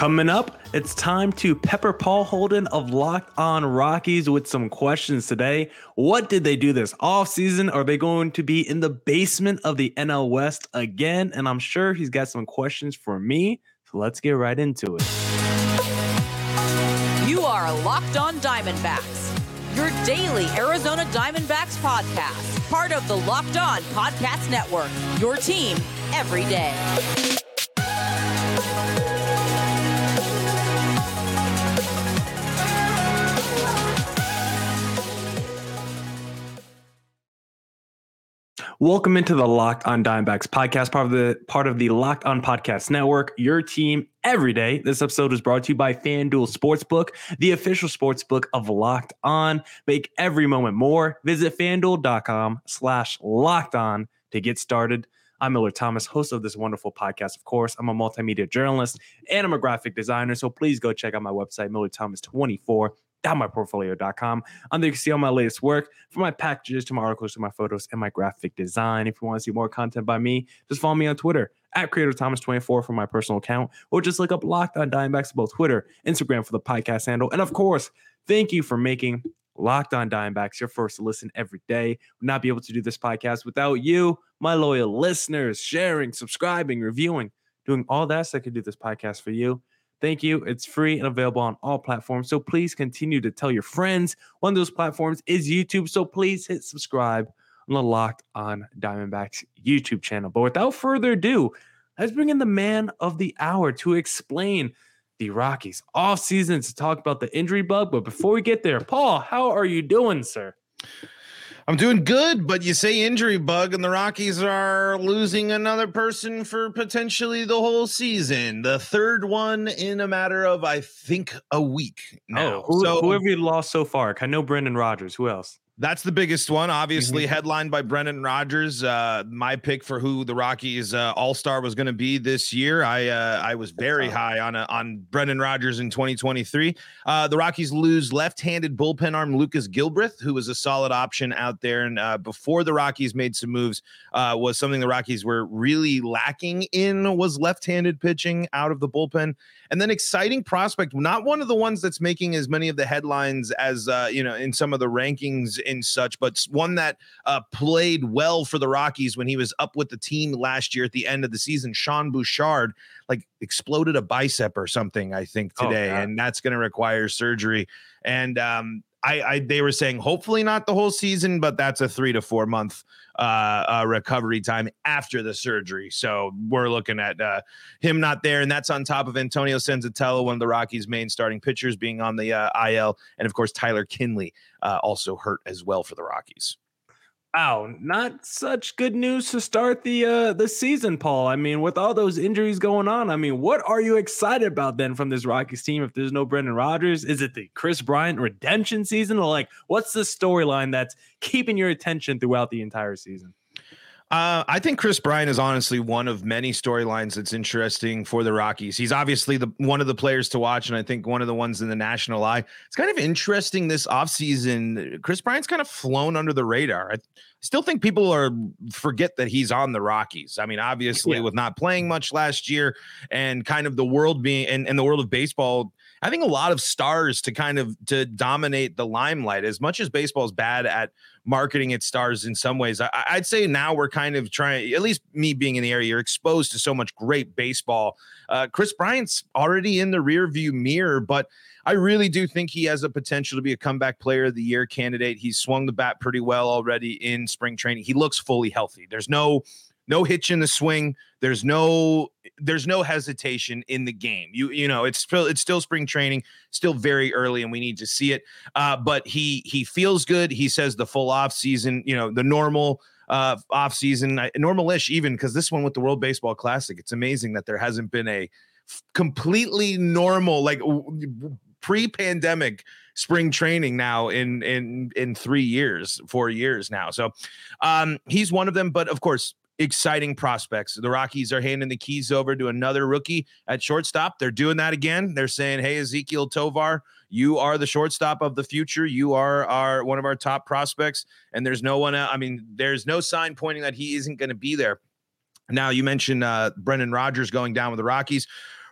Coming up, it's time to pepper Paul Holden of Locked On Rockies with some questions today. What did they do this offseason? Are they going to be in the basement of the NL West again? And I'm sure he's got some questions for me. So let's get right into it. You are Locked On Diamondbacks, your daily Arizona Diamondbacks podcast, part of the Locked On Podcast Network, your team every day. Welcome into the Locked On Diamondbacks podcast, part of the part of the Locked On Podcast Network. Your team every day. This episode is brought to you by FanDuel Sportsbook, the official sportsbook of Locked On. Make every moment more. Visit FanDuel.com slash Locked On to get started. I'm Miller Thomas, host of this wonderful podcast. Of course, I'm a multimedia journalist and I'm a graphic designer. So please go check out my website, Miller Thomas 24 myportfolio.com. On there, you can see all my latest work from my packages to my articles to my photos and my graphic design. If you want to see more content by me, just follow me on Twitter at Creator Thomas24 for my personal account, or just look up Locked on Diamondbacks both Twitter, Instagram for the podcast handle. And of course, thank you for making Locked on Diamondbacks your first listen every day. Would not be able to do this podcast without you, my loyal listeners, sharing, subscribing, reviewing, doing all that so I could do this podcast for you. Thank you. It's free and available on all platforms. So please continue to tell your friends. One of those platforms is YouTube. So please hit subscribe on the Locked on Diamondbacks YouTube channel. But without further ado, let's bring in the man of the hour to explain the Rockies off season to talk about the injury bug. But before we get there, Paul, how are you doing, sir? I'm doing good, but you say injury bug, and the Rockies are losing another person for potentially the whole season. The third one in a matter of, I think, a week oh, now. Oh, who, so, who have you lost so far? I know Brendan Rodgers. Who else? That's the biggest one, obviously, mm-hmm. headlined by Brendan Rodgers. Uh, my pick for who the Rockies uh, All Star was going to be this year. I uh, I was very high on a, on Brendan Rodgers in 2023. Uh, the Rockies lose left-handed bullpen arm Lucas Gilbreath, who was a solid option out there, and uh, before the Rockies made some moves, uh, was something the Rockies were really lacking in was left-handed pitching out of the bullpen. And then exciting prospect, not one of the ones that's making as many of the headlines as you know in some of the rankings and such, but one that uh, played well for the Rockies when he was up with the team last year at the end of the season. Sean Bouchard like exploded a bicep or something, I think oh, today, oh, and that's going to require surgery. And um, I, I, they were saying hopefully not the whole season, but that's a three to four month uh, uh, recovery time after the surgery. So we're looking at uh, him not there, and that's on top of Antonio Senzatela, one of the Rockies' main starting pitchers, being on the uh, IL, and of course Tyler Kinley uh, also hurt as well for the Rockies. Wow, not such good news to start the uh the season, Paul. I mean, with all those injuries going on, I mean, what are you excited about then from this Rockies team if there's no Brendan Rodgers? Is it the Kris Bryant redemption season or like what's the storyline that's keeping your attention throughout the entire season? Uh, I think Kris Bryant is honestly one of many storylines that's interesting for the Rockies. He's obviously the one of the players to watch, and I think one of the ones in the national eye. It's kind of interesting this offseason. Kris Bryant's kind of flown under the radar. I still think people are forget that he's on the Rockies. I mean, obviously, yeah. with not playing much last year and kind of the world being and, and the world of baseball I think a lot of stars to kind of to dominate the limelight. As much as baseball is bad at marketing its stars in some ways, I, would say now we're kind of trying. At least me being in the area, you're exposed to so much great baseball. Uh, Kris Bryant's already in the rearview mirror, but I really do think he has a potential to be a comeback player of the year candidate. He's swung the bat pretty well already in spring training. He looks fully healthy. There's no no hitch in the swing. There's no there's no hesitation in the game. You you know it's still it's still spring training, still very early, and we need to see it. Uh, but he he feels good. He says the full off season, you know, the normal uh, off season, normal-ish even because this one with the World Baseball Classic, it's amazing that there hasn't been a f- completely normal like w- pre-pandemic spring training now in in in three years, four years now. So um, he's one of them. But of course, exciting prospects. The Rockies are handing the keys over to another rookie at shortstop. They're doing that again. They're saying, "Hey, Ezequiel Tovar, you are the shortstop of the future. You are our one of our top prospects." And there's no one. I mean, there's no sign pointing that he isn't going to be there. Now, you mentioned uh, Brendan Rodgers going down with the Rockies.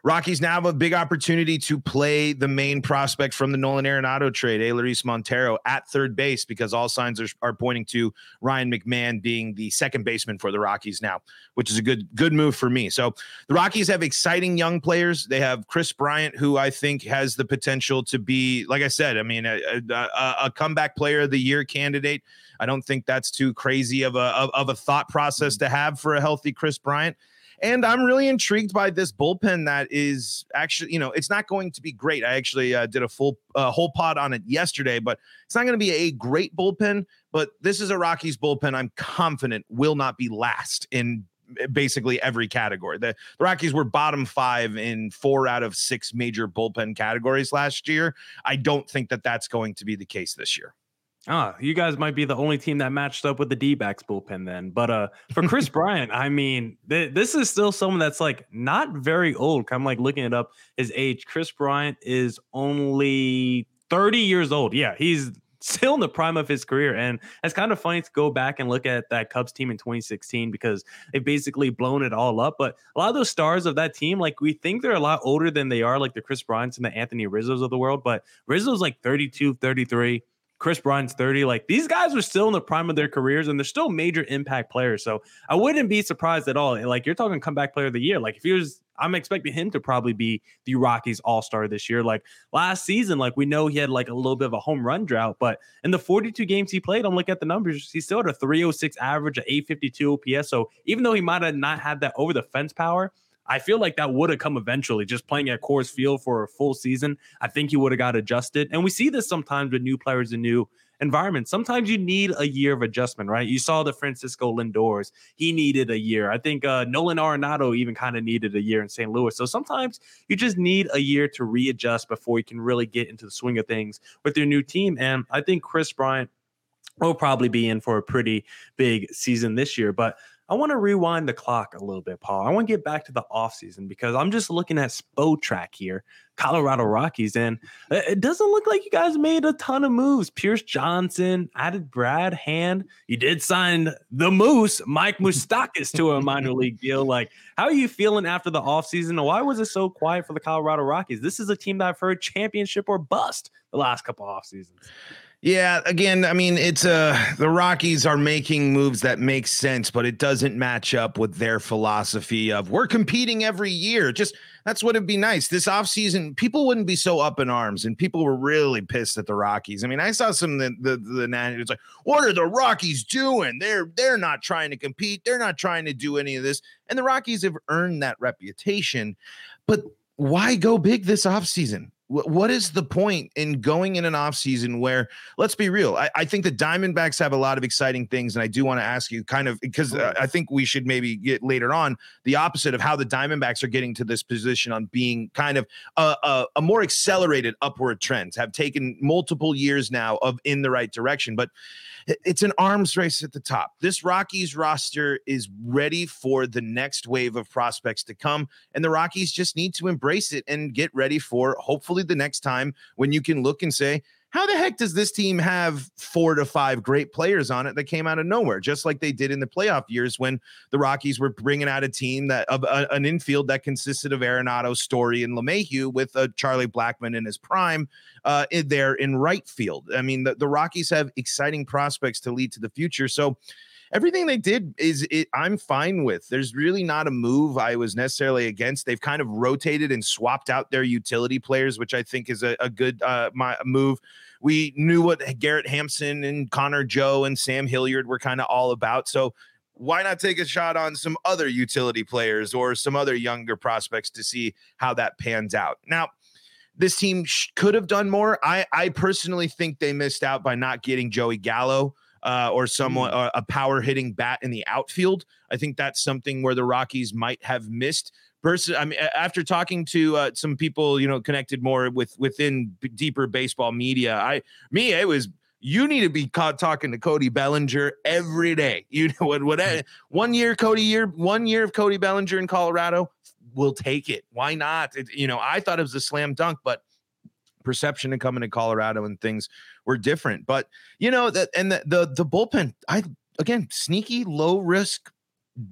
Rockies now have a big opportunity to play the main prospect from the Nolan Arenado trade, Elehuris Montero, at third base because all signs are, are pointing to Ryan McMahon being the second baseman for the Rockies now, which is a good good move for me. So the Rockies have exciting young players. They have Kris Bryant, who I think has the potential to be, like I said, I mean, a, a, a comeback player of the year candidate. I don't think that's too crazy of a of, of a thought process mm-hmm. to have for a healthy Kris Bryant. And I'm really intrigued by this bullpen that is actually, you know, it's not going to be great. I actually uh, did a full uh, whole pod on it yesterday, but it's not going to be a great bullpen. But this is a Rockies bullpen I'm confident will not be last in basically every category. The, the, Rockies were bottom five in four out of six major bullpen categories last year. I don't think that that's going to be the case this year. Ah, you guys might be the only team that matched up with the D-backs bullpen then. But uh for Kris Bryant, I mean, th- this is still someone that's like not very old. I'm like looking it up his age. Kris Bryant is only 30 years old. Yeah, he's still in the prime of his career. And it's kind of funny to go back and look at that Cubs team in 2016 because they've basically blown it all up. But a lot of those stars of that team, like we think they're a lot older than they are, like the Kris Bryants and the Anthony Rizzos of the world. But Rizzo's like 32, 33. Kris Bryant's 30. Like these guys are still in the prime of their careers and they're still major impact players. So I wouldn't be surprised at all. Like you're talking comeback player of the year. Like if he was, I'm expecting him to probably be the Rockies all star this year. Like last season, like we know he had like a little bit of a home run drought, but in the 42 games he played, I'm looking at the numbers. He still had a 306 average, a 852 OPS. So even though he might have not had that over the fence power, I feel like that would have come eventually. Just playing at Coors Field for a full season, I think he would have got adjusted. And we see this sometimes with new players and new environments. Sometimes you need a year of adjustment, right? You saw the Francisco Lindors; he needed a year. I think uh, Nolan Arenado even kind of needed a year in St. Louis. So sometimes you just need a year to readjust before you can really get into the swing of things with your new team. And I think Kris Bryant will probably be in for a pretty big season this year, but I want to rewind the clock a little bit, Paul. I want to get back to the offseason because I'm just looking at Spotrac here, Colorado Rockies, and it doesn't look like you guys made a ton of moves. Pierce Johnson added Brad Hand. You did sign the Moose, Mike Moustakas, to a minor league deal. Like, how are you feeling after the offseason? And why was it so quiet for the Colorado Rockies? This is a team that I've heard championship or bust the last couple off seasons. Yeah, again, I mean, it's uh the Rockies are making moves that make sense, but it doesn't match up with their philosophy of we're competing every year. Just that's what it'd be nice. This offseason, people wouldn't be so up in arms, and people were really pissed at the Rockies. I mean, I saw some the the, the it's like, what are the Rockies doing? They're they're not trying to compete, they're not trying to do any of this. And the Rockies have earned that reputation. But why go big this offseason? What is the point in going in an offseason where let's be real I, I, think the diamondbacks have a lot of exciting things and i do want to ask you kind of because uh, i think we should maybe get later on the opposite of how the diamondbacks are getting to this position on being kind of a, a, a more accelerated upward trends have taken multiple years now of in the right direction but it's an arms race at the top. This Rockies roster is ready for the next wave of prospects to come, and the Rockies just need to embrace it and get ready for hopefully the next time when you can look and say, how the heck does this team have four to five great players on it that came out of nowhere, just like they did in the playoff years when the Rockies were bringing out a team that of an infield that consisted of Arenado, Story, and LeMahieu with uh, Charlie Blackmon in his prime uh, in there in right field. I mean, the, the Rockies have exciting prospects to lead to the future. So everything they did is it, I'm fine with. There's really not a move I was necessarily against. They've kind of rotated and swapped out their utility players, which I think is a, a good uh, my, move. We knew what Garrett Hampson and Connor Joe and Sam Hilliard were kind of all about. So why not take a shot on some other utility players or some other younger prospects to see how that pans out? Now, this team sh- could have done more. I, I personally think they missed out by not getting Joey Gallo uh, or someone mm. uh, a power hitting bat in the outfield. I think that's something where the Rockies might have missed. Person, I mean, after talking to uh, some people, you know, connected more with within deeper baseball media, I me it was you need to be caught talking to Cody Bellinger every day. You know what? What mm. one year, Cody year, one year of Cody Bellinger in Colorado, we'll take it. Why not? It, you know, I thought it was a slam dunk, but perception of coming to Colorado and things were different. But you know that and the, the the bullpen, I again sneaky low risk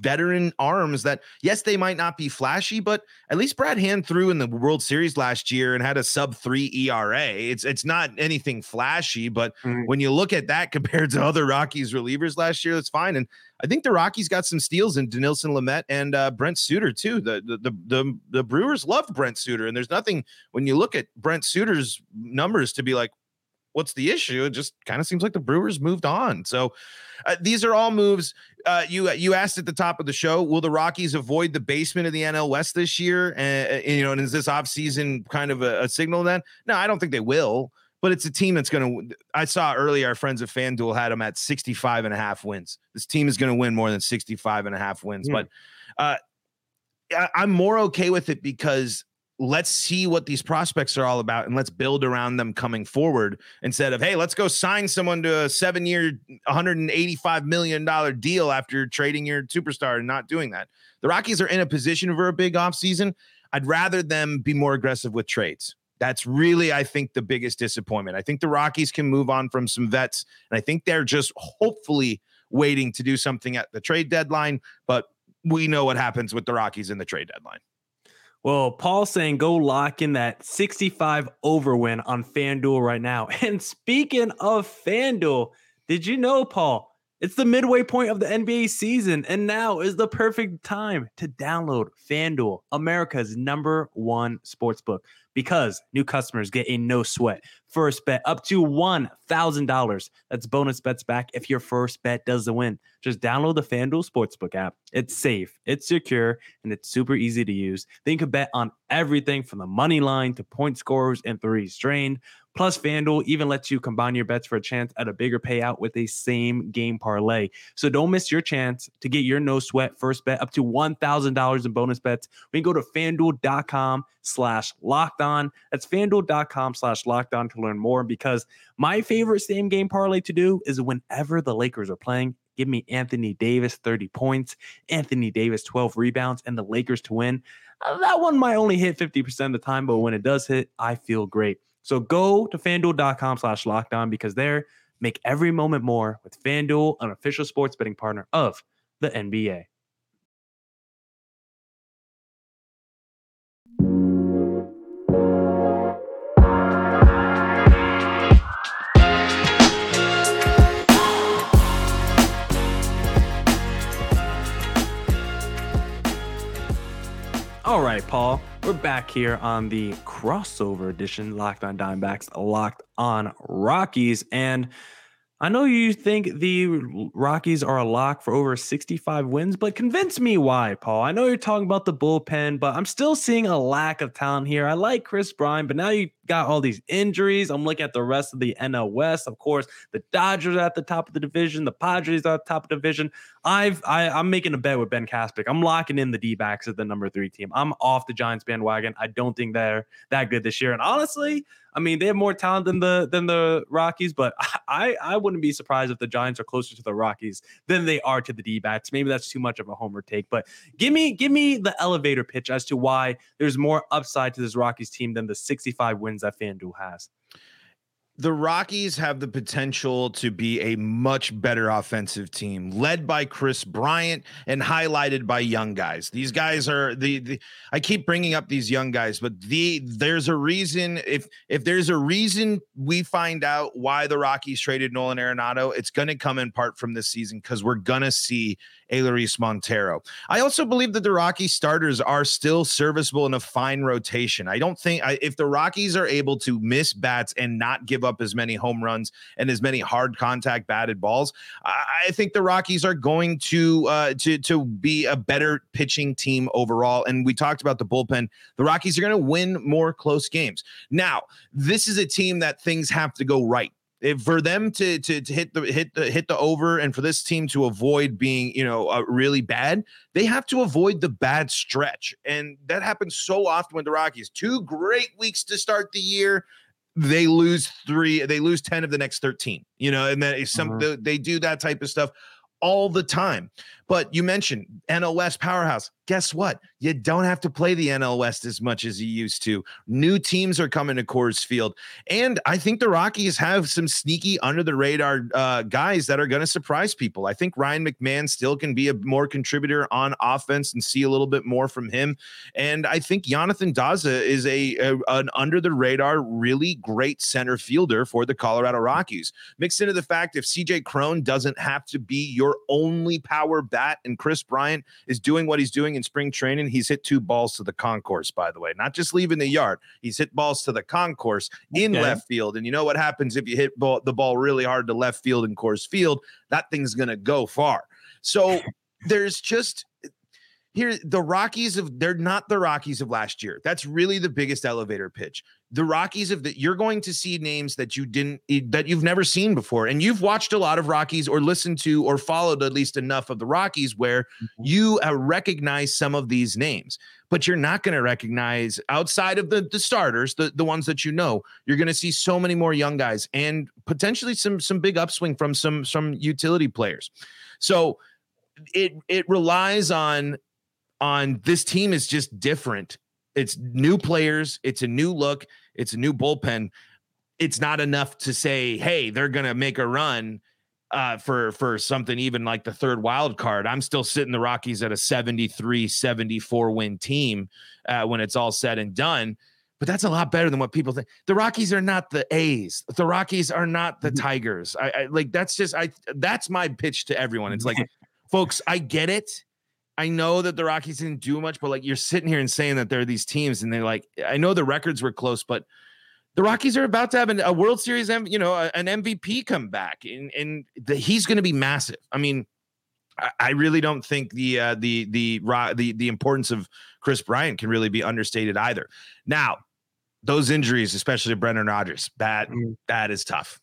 veteran arms that yes they might not be flashy but at least Brad Hand threw in the World Series last year and had a sub 3 ERA it's it's not anything flashy but mm-hmm. when you look at that compared to other Rockies relievers last year that's fine. And I think the Rockies got some steals in Dinelson Lamet and uh, Brent Suter too. The, the the the the Brewers love Brent Suter and there's nothing when you look at Brent Suter's numbers to be like what's the issue? It just kind of seems like the Brewers moved on. So uh, these are all moves. Uh, you you asked at the top of the show, will the Rockies avoid the basement of the NL West this year? And, you know, and is this offseason kind of a, a signal then? No, I don't think they will. But it's a team that's going to. I saw earlier our friends at FanDuel had them at 65 and a half wins. This team is going to win more than 65 and a half wins. Mm. But uh, I'm more okay with it because let's see what these prospects are all about and let's build around them coming forward instead of hey let's go sign someone to a seven year 185 million dollar deal after trading your superstar and not doing that. The rockies are in a position for a big offseason. I'd rather them be more aggressive with trades. That's really i think the biggest disappointment. I think the rockies can move on from some vets and i think they're just hopefully waiting to do something at the trade deadline but we know what happens with the rockies in the trade deadline well, Paul saying go lock in that 65 over win on FanDuel right now. And speaking of FanDuel, did you know, Paul? It's the midway point of the NBA season, and now is the perfect time to download FanDuel, America's number one sports book because new customers get a no sweat first bet up to $1,000. That's bonus bets back if your first bet doesn't win. Just download the FanDuel Sportsbook app. It's safe, it's secure, and it's super easy to use. Then you can bet on everything from the money line to point scorers and threes drained. Plus, FanDuel even lets you combine your bets for a chance at a bigger payout with a same game parlay. So don't miss your chance to get your no sweat first bet up to $1,000 in bonus bets. We can go to fanduel.com slash locked on. That's fanduel.com slash locked on to learn more because my favorite same game parlay to do is whenever the Lakers are playing. Give me Anthony Davis 30 points, Anthony Davis 12 rebounds, and the Lakers to win. That one might only hit 50% of the time, but when it does hit, I feel great. So go to fanduel.com slash locked on because there make every moment more with FanDuel, an official sports betting partner of the NBA. All right, Paul. We're back here on the crossover edition, Locked on Diamondbacks, Locked on Rockies. And I know you think the Rockies are a lock for over 65 wins, but convince me why, Paul. I know you're talking about the bullpen, but I'm still seeing a lack of talent here. I like Kris Bryant, but now you got all these injuries. I'm looking at the rest of the NL West. Of course, the Dodgers are at the top of the division, the Padres are at the top of the division. I've I, i am making a bet with Ben Caspick. I'm locking in the D-backs as the number three team. I'm off the Giants bandwagon. I don't think they're that good this year. And honestly, I mean, they have more talent than the than the Rockies, but I I wouldn't be surprised if the Giants are closer to the Rockies than they are to the D-backs. Maybe that's too much of a homer take, but give me give me the elevator pitch as to why there's more upside to this Rockies team than the 65 wins that FanDuel has the Rockies have the potential to be a much better offensive team, led by Kris Bryant and highlighted by young guys. These guys are the, the, I keep bringing up these young guys, but the there's a reason if if there's a reason we find out why the Rockies traded Nolan Arenado, it's going to come in part from this season because we're going to see Elehuris Montero. I also believe that the Rockies starters are still serviceable in a fine rotation. I don't think I, if the Rockies are able to miss bats and not give up as many home runs and as many hard contact batted balls, I, I think the Rockies are going to uh, to to be a better pitching team overall. And we talked about the bullpen. The Rockies are going to win more close games. Now, this is a team that things have to go right if for them to, to to hit the hit the hit the over and for this team to avoid being you know uh, really bad they have to avoid the bad stretch and that happens so often with the rockies two great weeks to start the year they lose three they lose 10 of the next 13 you know and then some uh-huh. they, they do that type of stuff all the time But you mentioned NL West powerhouse. Guess what? You don't have to play the NL West as much as you used to. New teams are coming to Coors Field. And I think the Rockies have some sneaky under the radar uh, guys that are going to surprise people. I think Ryan McMahon still can be a more contributor on offense and see a little bit more from him. And I think Jonathan Daza is a, a an under the radar, really great center fielder for the Colorado Rockies. Mixed into the fact if CJ Cron doesn't have to be your only power bat and Kris Bryant is doing what he's doing in spring training, he's hit two balls to the concourse, by the way, not just leaving the yard. He's hit balls to the concourse in okay. left field. And you know what happens if you hit ball, the ball really hard to left field in Coors Field? That thing's going to go far. So there's just here the Rockies of they're not the Rockies of last year. That's really the biggest elevator pitch. The Rockies of that you're going to see names that you didn't that you've never seen before, and you've watched a lot of Rockies or listened to or followed at least enough of the Rockies where mm-hmm. you uh, recognize some of these names, but you're not going to recognize outside of the the starters, the the ones that you know. You're going to see so many more young guys and potentially some some big upswing from some some utility players. So it it relies on on this team is just different. It's new players, it's a new look, it's a new bullpen. It's not enough to say, hey, they're gonna make a run uh, for for something even like the third wild card. I'm still sitting the Rockies at a 73 74 win team uh, when it's all said and done. But that's a lot better than what people think. The Rockies are not the A's. The Rockies are not the mm-hmm. Tigers. I, I like that's just I that's my pitch to everyone. It's like, folks, I get it. I know that the Rockies didn't do much, but like you're sitting here and saying that there are these teams, and they're like, I know the records were close, but the Rockies are about to have an, a World Series, you know, an MVP come back, and and the, he's going to be massive. I mean, I, I really don't think the uh, the the the the importance of Kris Bryant can really be understated either. Now, those injuries, especially to Brendan Rodgers, that mm. that is tough.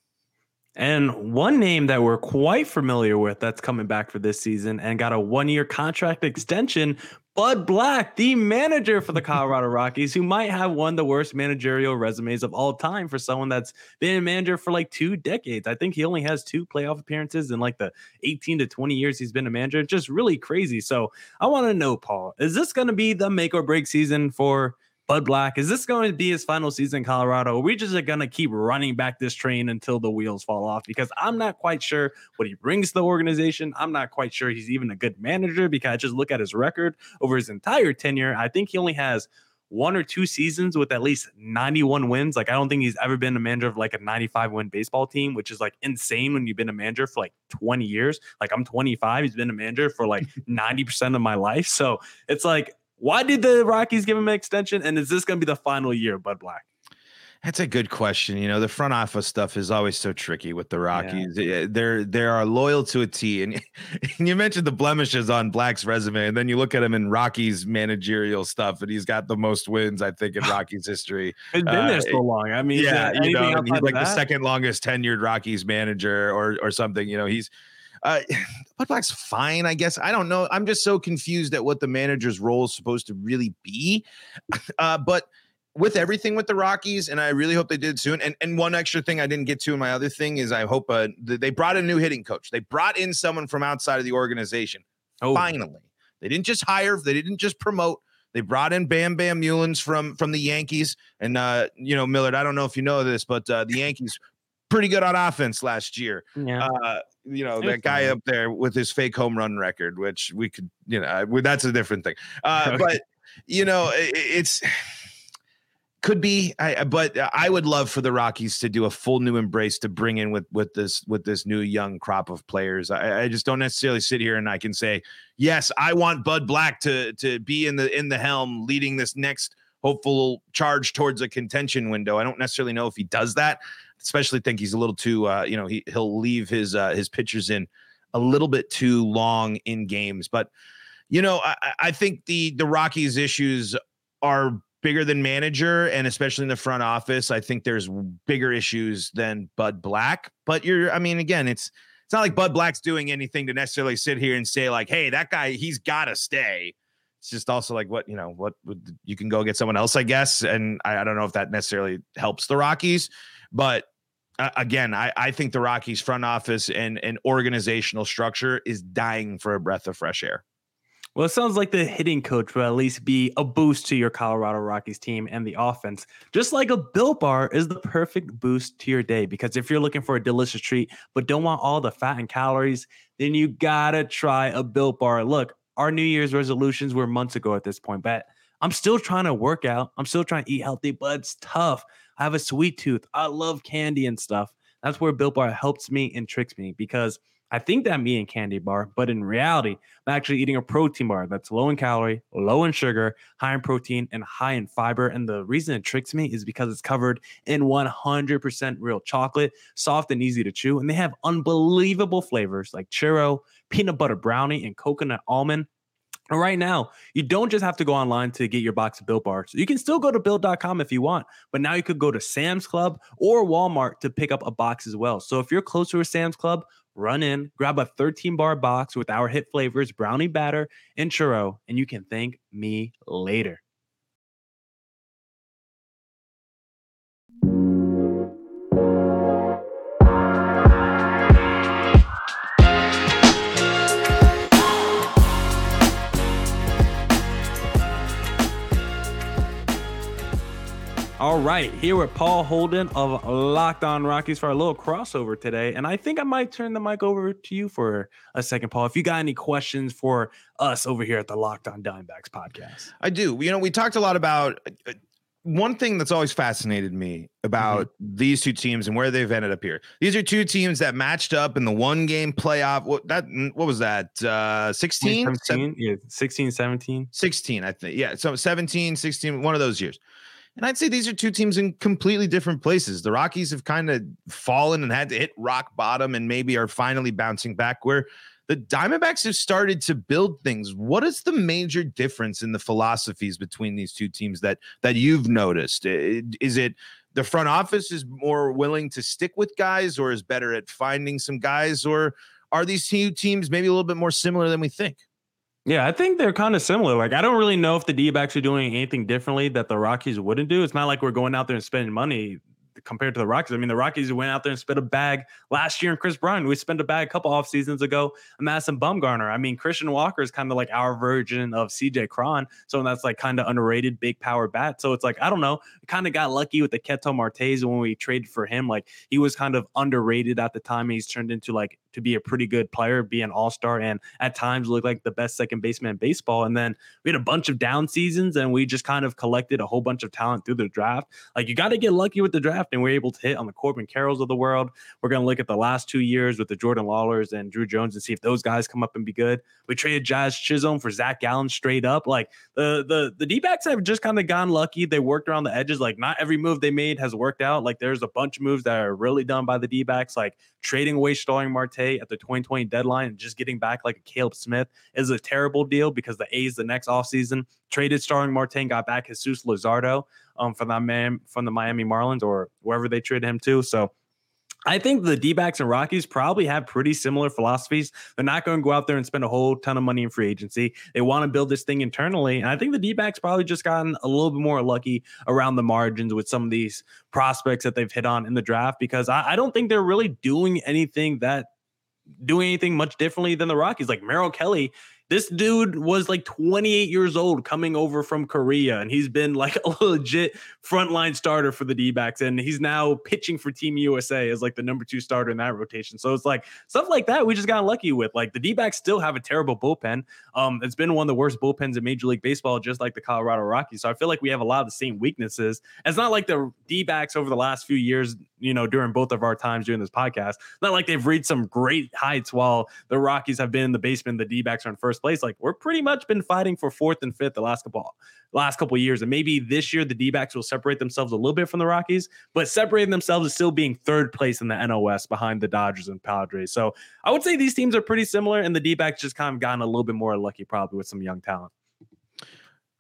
And one name that we're quite familiar with that's coming back for this season and got a one year contract extension, Bud Black, the manager for the Colorado Rockies, who might have one of the worst managerial resumes of all time for someone that's been a manager for like two decades. I think he only has two playoff appearances in like the 18 to 20 years he's been a manager. Just really crazy. So I want to know, Paul, is this going to be the make or break season for Bud Black, is this going to be his final season in Colorado? Or are we just going to keep running back this train until the wheels fall off? Because I'm not quite sure what he brings to the organization. I'm not quite sure he's even a good manager because I just look at his record over his entire tenure. I think he only has one or two seasons with at least 91 wins. Like, I don't think he's ever been a manager of like a 95 win baseball team, which is like insane when you've been a manager for like 20 years. Like, I'm 25, he's been a manager for like 90% of my life. So it's like, why did the Rockies give him an extension? And is this going to be the final year Bud Black? That's a good question. You know, the front office stuff is always so tricky with the Rockies. Yeah. They're they are loyal to a T. And, and, you mentioned the blemishes on Black's resume, and then you look at him in Rockies managerial stuff, and he's got the most wins, I think, in Rockies history. It's been uh, there so long. I mean, yeah, you know, he's like that? the second longest tenured Rockies manager or or something. You know, he's uh, Bud Black's fine, I guess. I don't know. I'm just so confused at what the manager's role is supposed to really be. Uh, but with everything with the Rockies, and I really hope they did soon. And and one extra thing I didn't get to in my other thing is I hope uh, they brought a new hitting coach. They brought in someone from outside of the organization. Oh. Finally, they didn't just hire. They didn't just promote. They brought in Bam Bam Meulens from from the Yankees, and uh, you know Millard. I don't know if you know this, but uh, the Yankees pretty good on offense last year. Yeah. Uh, you know, that guy up there with his fake home run record, which we could, you know, that's a different thing. Uh. But, you know, it, it's could be I, but i would love for the rockies to do a full new embrace to bring in with with this with this new young crop of players I, I, just don't necessarily sit here and i can say yes i want bud black to to be in the in the helm leading this next hopeful charge towards a contention window i don't necessarily know if he does that especially think he's a little too uh, you know he he'll leave his uh, his pitchers in a little bit too long in games. But you know I, I think the the Rockies issues are bigger than manager and especially in the front office. I think there's bigger issues than Bud Black. But you're I mean again it's it's not like Bud Black's doing anything to necessarily sit here and say like hey that guy he's got to stay it's just also like what you know what would you can go get someone else i guess and I, I, don't know if that necessarily helps the rockies but uh, again, I, I think the Rockies front office and, and organizational structure is dying for a breath of fresh air. Well, it sounds like the hitting coach will at least be a boost to your Colorado Rockies team and the offense. Just like a Built Bar is the perfect boost to your day. Because if you're looking for a delicious treat but don't want all the fat and calories, then you gotta try a Built Bar. Look, our New Year's resolutions were months ago at this point, but I'm still trying to work out. I'm still trying to eat healthy, but it's tough. I have a sweet tooth. I love candy and stuff. That's where Built Bar helps me and tricks me because – I think that I'm eating candy bar, but in reality, I'm actually eating a protein bar that's low in calorie, low in sugar, high in protein, and high in fiber. And the reason it tricks me is because it's covered in 100% real chocolate, soft and easy to chew. And they have unbelievable flavors like churro, peanut butter brownie, and coconut almond. Right now, you don't just have to go online to get your box of Built Bars. You can still go to Built.com if you want, but now you could go to Sam's Club or Walmart to pick up a box as well. So if you're closer to a Sam's Club, run in, grab a 13 bar box with our hit flavors, brownie batter, and churro, and you can thank me later. All right, here with Paul Holden of Locked On Rockies for a little crossover today. And I think I might turn the mic over to you for a second, Paul. If you got any questions for us over here at the Locked On Diamondbacks podcast, I do. You know, we talked a lot about uh, one thing that's always fascinated me about mm-hmm. these two teams and where they've ended up here. These are two teams that matched up in the one game playoff. What that what was that? Uh 16? 17? Yeah, 16, 17. 16, I think. Yeah. So 17, 16, one of those years. And I'd say these are two teams in completely different places. The Rockies have kind of fallen and had to hit rock bottom and maybe are finally bouncing back where the Diamondbacks have started to build things. What is the major difference in the philosophies between these two teams that that you've noticed? Is it the front office is more willing to stick with guys or is better at finding some guys or are these two teams maybe a little bit more similar than we think? Yeah, I think they're kind of similar. Like, I don't really know if the D backs are doing anything differently that the Rockies wouldn't do. It's not like we're going out there and spending money compared to the Rockies. I mean, the Rockies went out there and spent a bag last year in Kris Bryant. We spent a bag a couple off seasons ago. Madison Bumgarner. I mean, Christian Walker is kind of like our version of CJ Cron. So that's like kind of underrated, big power bat. So it's like, I don't know. kind of got lucky with the Ketel Martes when we traded for him. Like he was kind of underrated at the time. He's turned into like to be a pretty good player, be an all star, and at times look like the best second baseman in baseball. And then we had a bunch of down seasons and we just kind of collected a whole bunch of talent through the draft. Like you got to get lucky with the draft and we're able to hit on the Corbin Carrolls of the world. We're going to look at the last two years with the Jordan Lawlars and Drew Jones and see if those guys come up and be good. We traded Jazz Chisholm for Zach Gallen straight up. Like the the the D backs have just kind of gone lucky. They worked around the edges. Like not every move they made has worked out. Like there's a bunch of moves that are really done by the D backs, like trading away Starling Marte at the 2020 deadline and just getting back like a Caleb Smith is a terrible deal because the A's the next offseason traded Starling Marte got back Jesus Luzardo um, from the from the Miami Marlins or wherever they traded him to. So I think the D backs and Rockies probably have pretty similar philosophies. They're not going to go out there and spend a whole ton of money in free agency. They want to build this thing internally. And I think the D backs probably just gotten a little bit more lucky around the margins with some of these prospects that they've hit on in the draft because I, I don't think they're really doing anything that doing anything much differently than the Rockies. Like Merrill Kelly this dude was like 28 years old coming over from Korea, and he's been like a legit frontline starter for the D backs. And he's now pitching for Team USA as like the number two starter in that rotation. So it's like stuff like that we just got lucky with. Like the D backs still have a terrible bullpen. Um, it's been one of the worst bullpens in Major League Baseball, just like the Colorado Rockies. So I feel like we have a lot of the same weaknesses. It's not like the D backs over the last few years, you know, during both of our times doing this podcast, not like they've reached some great heights while the Rockies have been in the basement. The D backs are in first place. Like we're pretty much been fighting for fourth and fifth the last couple last couple years. And maybe this year the D-backs will separate themselves a little bit from the Rockies, but separating themselves is still being third place in the NL West behind the Dodgers and Padres. So I would say these teams are pretty similar, and the D-backs just kind of gotten a little bit more lucky, probably with some young talent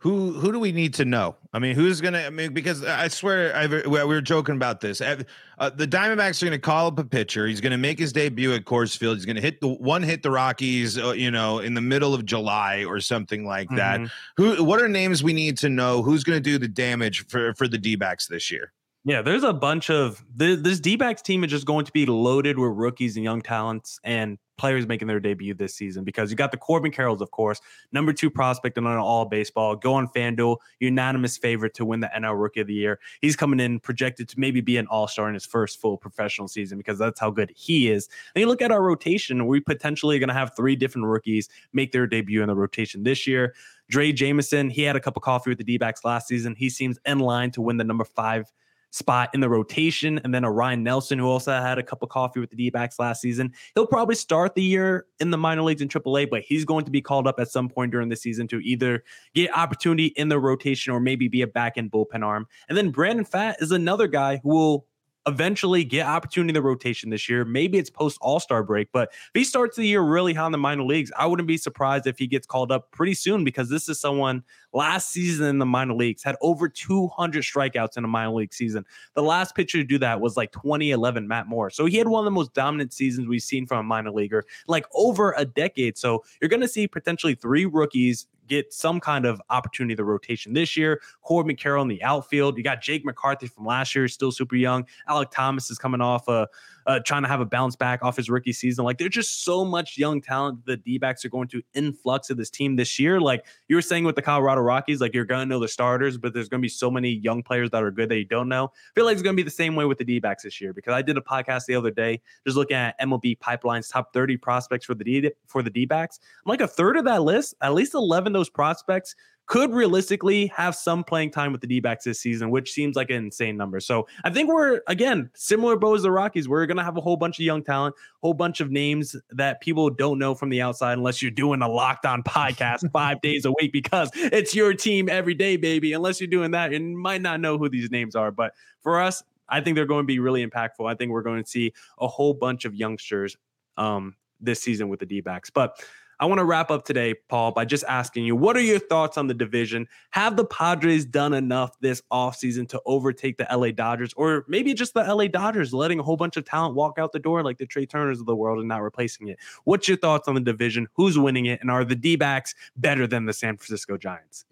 who who do we need to know? I mean, who's gonna? I mean, because I swear I, we were joking about this. Uh, the Diamondbacks are gonna call up a pitcher. He's gonna make his debut at Coors Field. He's gonna hit the one hit the Rockies, uh, you know, in the middle of July or something like that. Mm-hmm. Who? What are names we need to know? Who's gonna do the damage for for the D-backs this year? Yeah, there's a bunch of this D backs team is just going to be loaded with rookies and young talents and players making their debut this season because you got the Corbin Carrolls, of course, number two prospect in all baseball, go on FanDuel, unanimous favorite to win the NL Rookie of the Year. He's coming in projected to maybe be an all star in his first full professional season because that's how good he is. And you look at our rotation, we potentially are going to have three different rookies make their debut in the rotation this year. Drey Jameson, he had a cup of coffee with the D backs last season. He seems in line to win the number five spot in the rotation. And then a Ryan Nelson, who also had a cup of coffee with the D backs last season. He'll probably start the year in the minor leagues in AAA, but he's going to be called up at some point during the season to either get opportunity in the rotation or maybe be a back end bullpen arm. And then Brandon Pfaadt is another guy who will eventually get opportunity in the rotation this year. Maybe it's post All Star break, but if he starts the year really high in the minor leagues, I wouldn't be surprised if he gets called up pretty soon because this is someone last season in the minor leagues had over 200 strikeouts in a minor league season. The last pitcher to do that was like 2011 Matt Moore. So he had one of the most dominant seasons we've seen from a minor leaguer like over a decade. So you're going to see potentially three rookies get some kind of opportunity the rotation this year. Corbin Carroll in the outfield. You got Jake McCarthy from last year, still super young. Alek Thomas is coming off a uh, trying to have a bounce back off his rookie season. Like there's just so much young talent the D backs are going to influx of this team this year. Like you were saying with the Colorado Rockies, like you're going to know the starters, but there's going to be so many young players that are good that you don't know. I feel like it's going to be the same way with the D backs this year because I did a podcast the other day just looking at MLB Pipeline's top 30 prospects for the D for the D backs. I'm like a third of that list, at least 11 of those prospects could realistically have some playing time with the D backs this season, which seems like an insane number. So I think we're, again, similar boat as the Rockies. We're going to have a whole bunch of young talent, whole bunch of names that people don't know from the outside unless you're doing a locked on podcast five days a week because it's your team every day, baby. Unless you're doing that, you might not know who these names are. But for us, I think they're going to be really impactful. I think we're going to see a whole bunch of youngsters um, this season with the D backs. But I want to wrap up today, Paul, by just asking you what are your thoughts on the division? Have the Padres done enough this offseason to overtake the LA Dodgers, or maybe just the LA Dodgers letting a whole bunch of talent walk out the door like the Trea Turners of the world and not replacing it? What's your thoughts on the division? Who's winning it? And are the D backs better than the San Francisco Giants?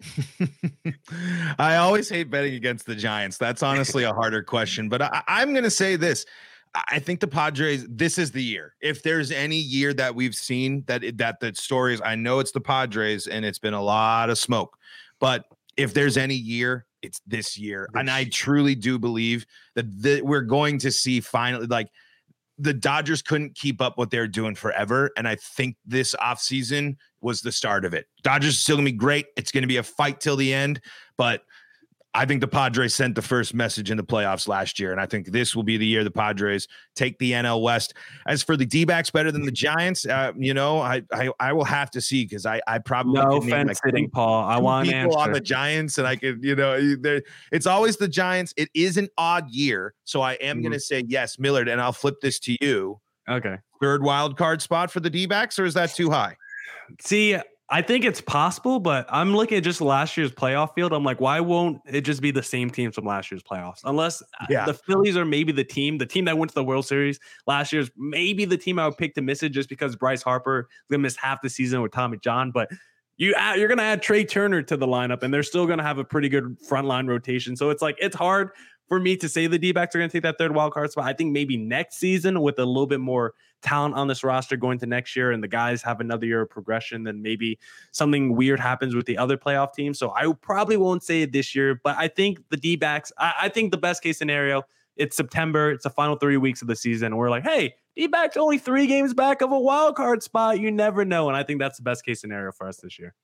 I always hate betting against the Giants. That's honestly a harder question, but I, I'm going to say this. I think the Padres. This is the year. If there's any year that we've seen that that the stories, I know it's the Padres, and it's been a lot of smoke. But if there's any year, it's this year, and I truly do believe that the, we're going to see finally like the Dodgers couldn't keep up what they're doing forever. And I think this offseason was the start of it. Dodgers are still gonna be great. It's gonna be a fight till the end, but I think the Padres sent the first message in the playoffs last year, and I think this will be the year the Padres take the NL West. As for the D backs better than the Giants, uh, you know, I, I, I will have to see because I I probably no fence like Paul. I want people on the Giants, and I could you know, it's always the Giants. It is an odd year, so I am mm-hmm. going to say yes, Millard, and I'll flip this to you. Okay, third wild card spot for the D backs, or is that too high? See, I think it's possible, but I'm looking at just last year's playoff field. I'm like, why won't it just be the same teams from last year's playoffs? Unless uh, yeah. the Phillies are maybe the team, the team that went to the World Series last year's maybe the team I would pick to miss it just because Bryce Harper is gonna miss half the season with Tommy John. But you add, you're gonna add Trea Turner to the lineup, and they're still gonna have a pretty good frontline rotation. So it's like it's hard for me to say the D backs are gonna take that third wild card spot. I think maybe next season with a little bit more talent on this roster going to next year and the guys have another year of progression, then maybe something weird happens with the other playoff team. So I probably won't say it this year, but I think the D backs, I, I, think the best case scenario, it's September, it's the final three weeks of the season. We're like, hey, D backs only three games back of a wild card spot. You never know. And I think that's the best case scenario for us this year.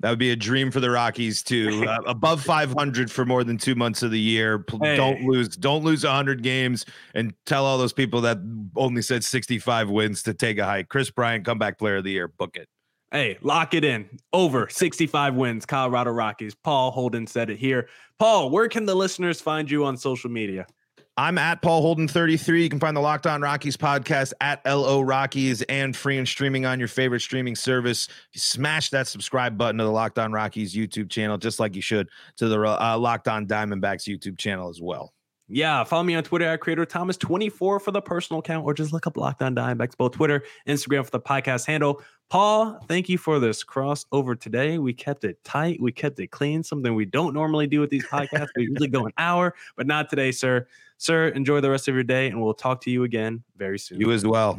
That would be a dream for the Rockies too. Uh, above 500 for more than two months of the year. Hey. Don't lose. Don't lose 100 games. And tell all those people that only said 65 wins to take a hike. Kris Bryant, comeback player of the year. Book it. Hey, lock it in. Over 65 wins. Colorado Rockies. Paul Holden said it here. Paul, where can the listeners find you on social media? I'm at Paul Holden 33. You can find the Locked On Rockies podcast at LO Rockies and free and streaming on your favorite streaming service. Smash that subscribe button to the Locked On Rockies YouTube channel, just like you should to the uh, Locked On Diamondbacks YouTube channel as well. Yeah, follow me on Twitter at Creator Thomas24 for the personal account, or just look up Locked On Diamondbacks, both Twitter, Instagram for the podcast handle. Paul, thank you for this crossover today. We kept it tight, we kept it clean, something we don't normally do with these podcasts. we usually go an hour, but not today, sir. Sir, enjoy the rest of your day, and we'll talk to you again very soon. You as well.